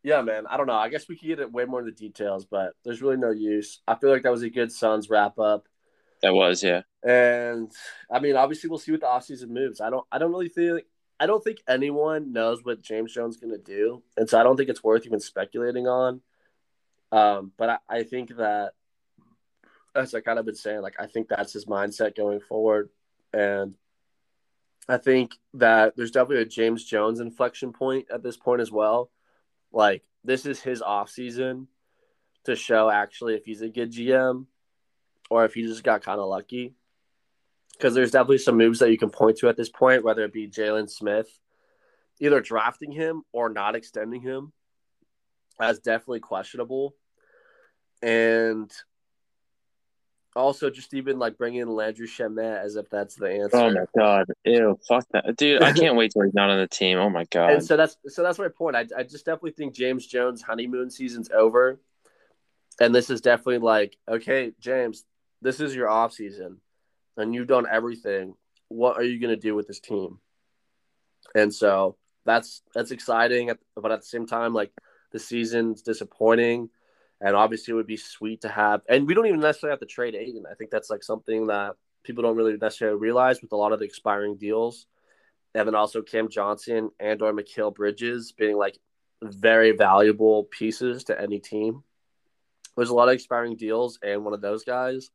Speaker 2: yeah, man. I don't know. I guess we could get it way more into details, but there's really no use. I feel like that was a good Suns wrap up.
Speaker 3: That was, yeah.
Speaker 2: And I mean, obviously, we'll see what the offseason moves. I don't. I don't really feel. I don't think anyone knows what James Jones is going to do, and so I don't think it's worth even speculating on. Um, but I, I think that, as I kind of been saying, like I think that's his mindset going forward, and I think that there's definitely a James Jones inflection point at this point as well like this is his off season to show actually if he's a good GM or if he just got kind of lucky. Because there's definitely some moves that you can point to at this point, whether it be Jalen Smith, either drafting him or not extending him. That's definitely questionable. And also, just even like bringing in Landry Shamet as if that's the answer.
Speaker 3: Oh my god, ew, fuck that, dude! I [LAUGHS] can't wait till he's not on the team. Oh my god.
Speaker 2: And so that's so that's my point. I I just definitely think James Jones' honeymoon season's over, and this is definitely like, okay, James, this is your off season, and you've done everything. What are you gonna do with this team? And so that's that's exciting, but at the same time, like the season's disappointing and obviously, it would be sweet to have. And we don't even necessarily have to trade Ayton. I think that's like something that people don't really necessarily realize with a lot of the expiring deals. And then also Cam Johnson and or Mikal Bridges being like very valuable pieces to any team. There's a lot of expiring deals, and one of those guys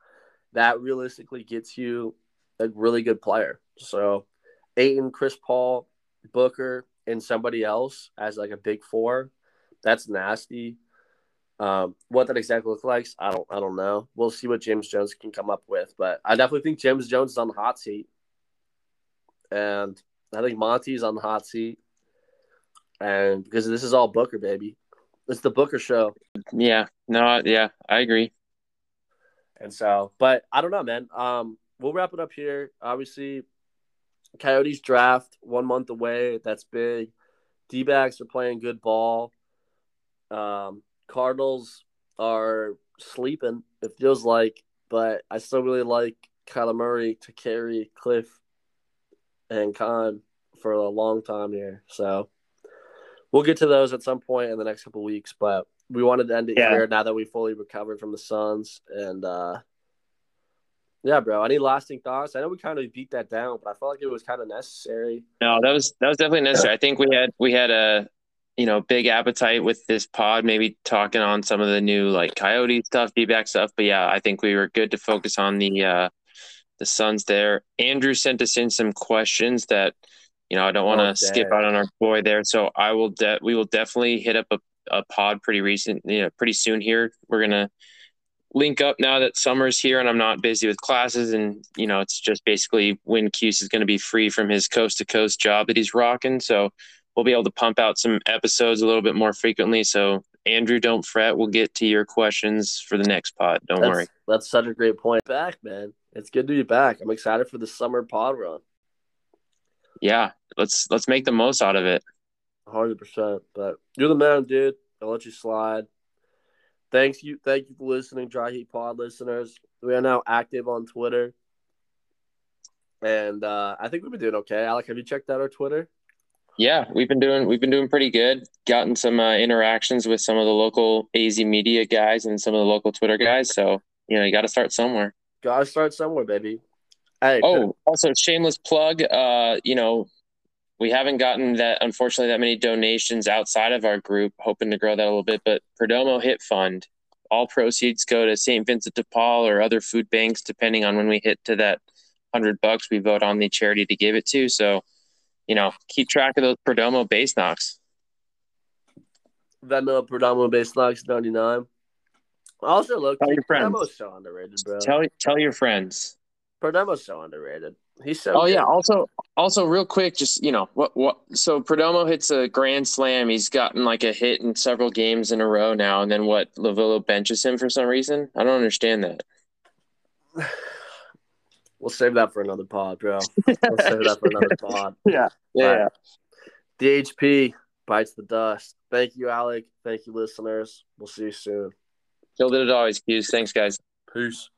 Speaker 2: that realistically gets you a really good player. So Ayton, Chris Paul, Booker, and somebody else as like a big four. That's nasty. Um, what that exactly looks like, I don't, I don't know. We'll see what James Jones can come up with, but I definitely think James Jones is on the hot seat, and I think Monty's on the hot seat, and because this is all Booker, baby, it's the Booker show.
Speaker 3: Yeah, no, yeah, I agree.
Speaker 2: And so, but I don't know, man. Um, we'll wrap it up here. Obviously, Coyotes draft one month away. That's big. D backs are playing good ball. Um, Cardinals are sleeping. It feels like, but I still really like Kyler Murray to carry Kliff and Khan for a long time here. So we'll get to those at some point in the next couple weeks. But we wanted to end it yeah. here now that we fully recovered from the Suns. And uh, yeah, bro. Any lasting thoughts? I know we kind of beat that down, but I felt like it was kind of necessary.
Speaker 3: No, that was that was definitely necessary. I think we had we had a you know, big appetite with this pod, maybe talking on some of the new like coyote stuff, feedback stuff. But yeah, I think we were good to focus on the uh the Suns there. Andrew sent us in some questions that, you know, I don't want to oh, skip out on our boy there. So I will de- we will definitely hit up a, a pod pretty recent, you know, pretty soon here. We're gonna link up now that summer's here and I'm not busy with classes. And, you know, it's just basically when Cuse is going to be free from his coast to coast job that he's rocking. So we'll be able to pump out some episodes a little bit more frequently. So, Andrew, don't fret. We'll get to your questions for the next pod. Don't
Speaker 2: that's,
Speaker 3: worry.
Speaker 2: That's such a great point. Back, man. It's good to be back. I'm excited for the summer pod run.
Speaker 3: Yeah, let's let's make the most out of it.
Speaker 2: Hundred percent. But you're the man, dude. I'll let you slide. Thanks you thank you for listening, Dry Heat Pod listeners. We are now active on Twitter. And uh, I think we've been doing okay. Alec, have you checked out our Twitter?
Speaker 3: Yeah, we've been doing we've been doing pretty good. Gotten some uh, interactions with some of the local AZ media guys and some of the local Twitter guys. So you know you got to start somewhere.
Speaker 2: Got to start somewhere, baby. Hey.
Speaker 3: Oh, also shameless plug. Uh, you know, we haven't gotten that unfortunately that many donations outside of our group. Hoping to grow that a little bit, but Perdomo Hit Fund. All proceeds go to St. Vincent de Paul or other food banks, depending on when we hit to that hundred bucks. We vote on the charity to give it to. So you know, keep track of those Perdomo base knocks.
Speaker 2: Venmo Perdomo base knocks ninety nine. Also, look,
Speaker 3: tell your friends.
Speaker 2: Perdomo's so underrated, bro.
Speaker 3: Tell tell your friends.
Speaker 2: Perdomo's so underrated. He's so.
Speaker 3: Oh
Speaker 2: good.
Speaker 3: yeah. Also, also, real quick, just you know, what what? So Perdomo hits a grand slam. He's gotten like a hit in several games in a row now, and then what? Lovullo benches him for some reason. I don't understand that. [SIGHS]
Speaker 2: We'll save that for another pod, bro. We'll save that for another [LAUGHS] pod.
Speaker 3: Yeah. Yeah.
Speaker 2: Right. DHP bites the dust. Thank you, Alec. Thank you, listeners. We'll see you soon.
Speaker 3: Killed it as always, Hughes. Thanks, guys.
Speaker 2: Peace.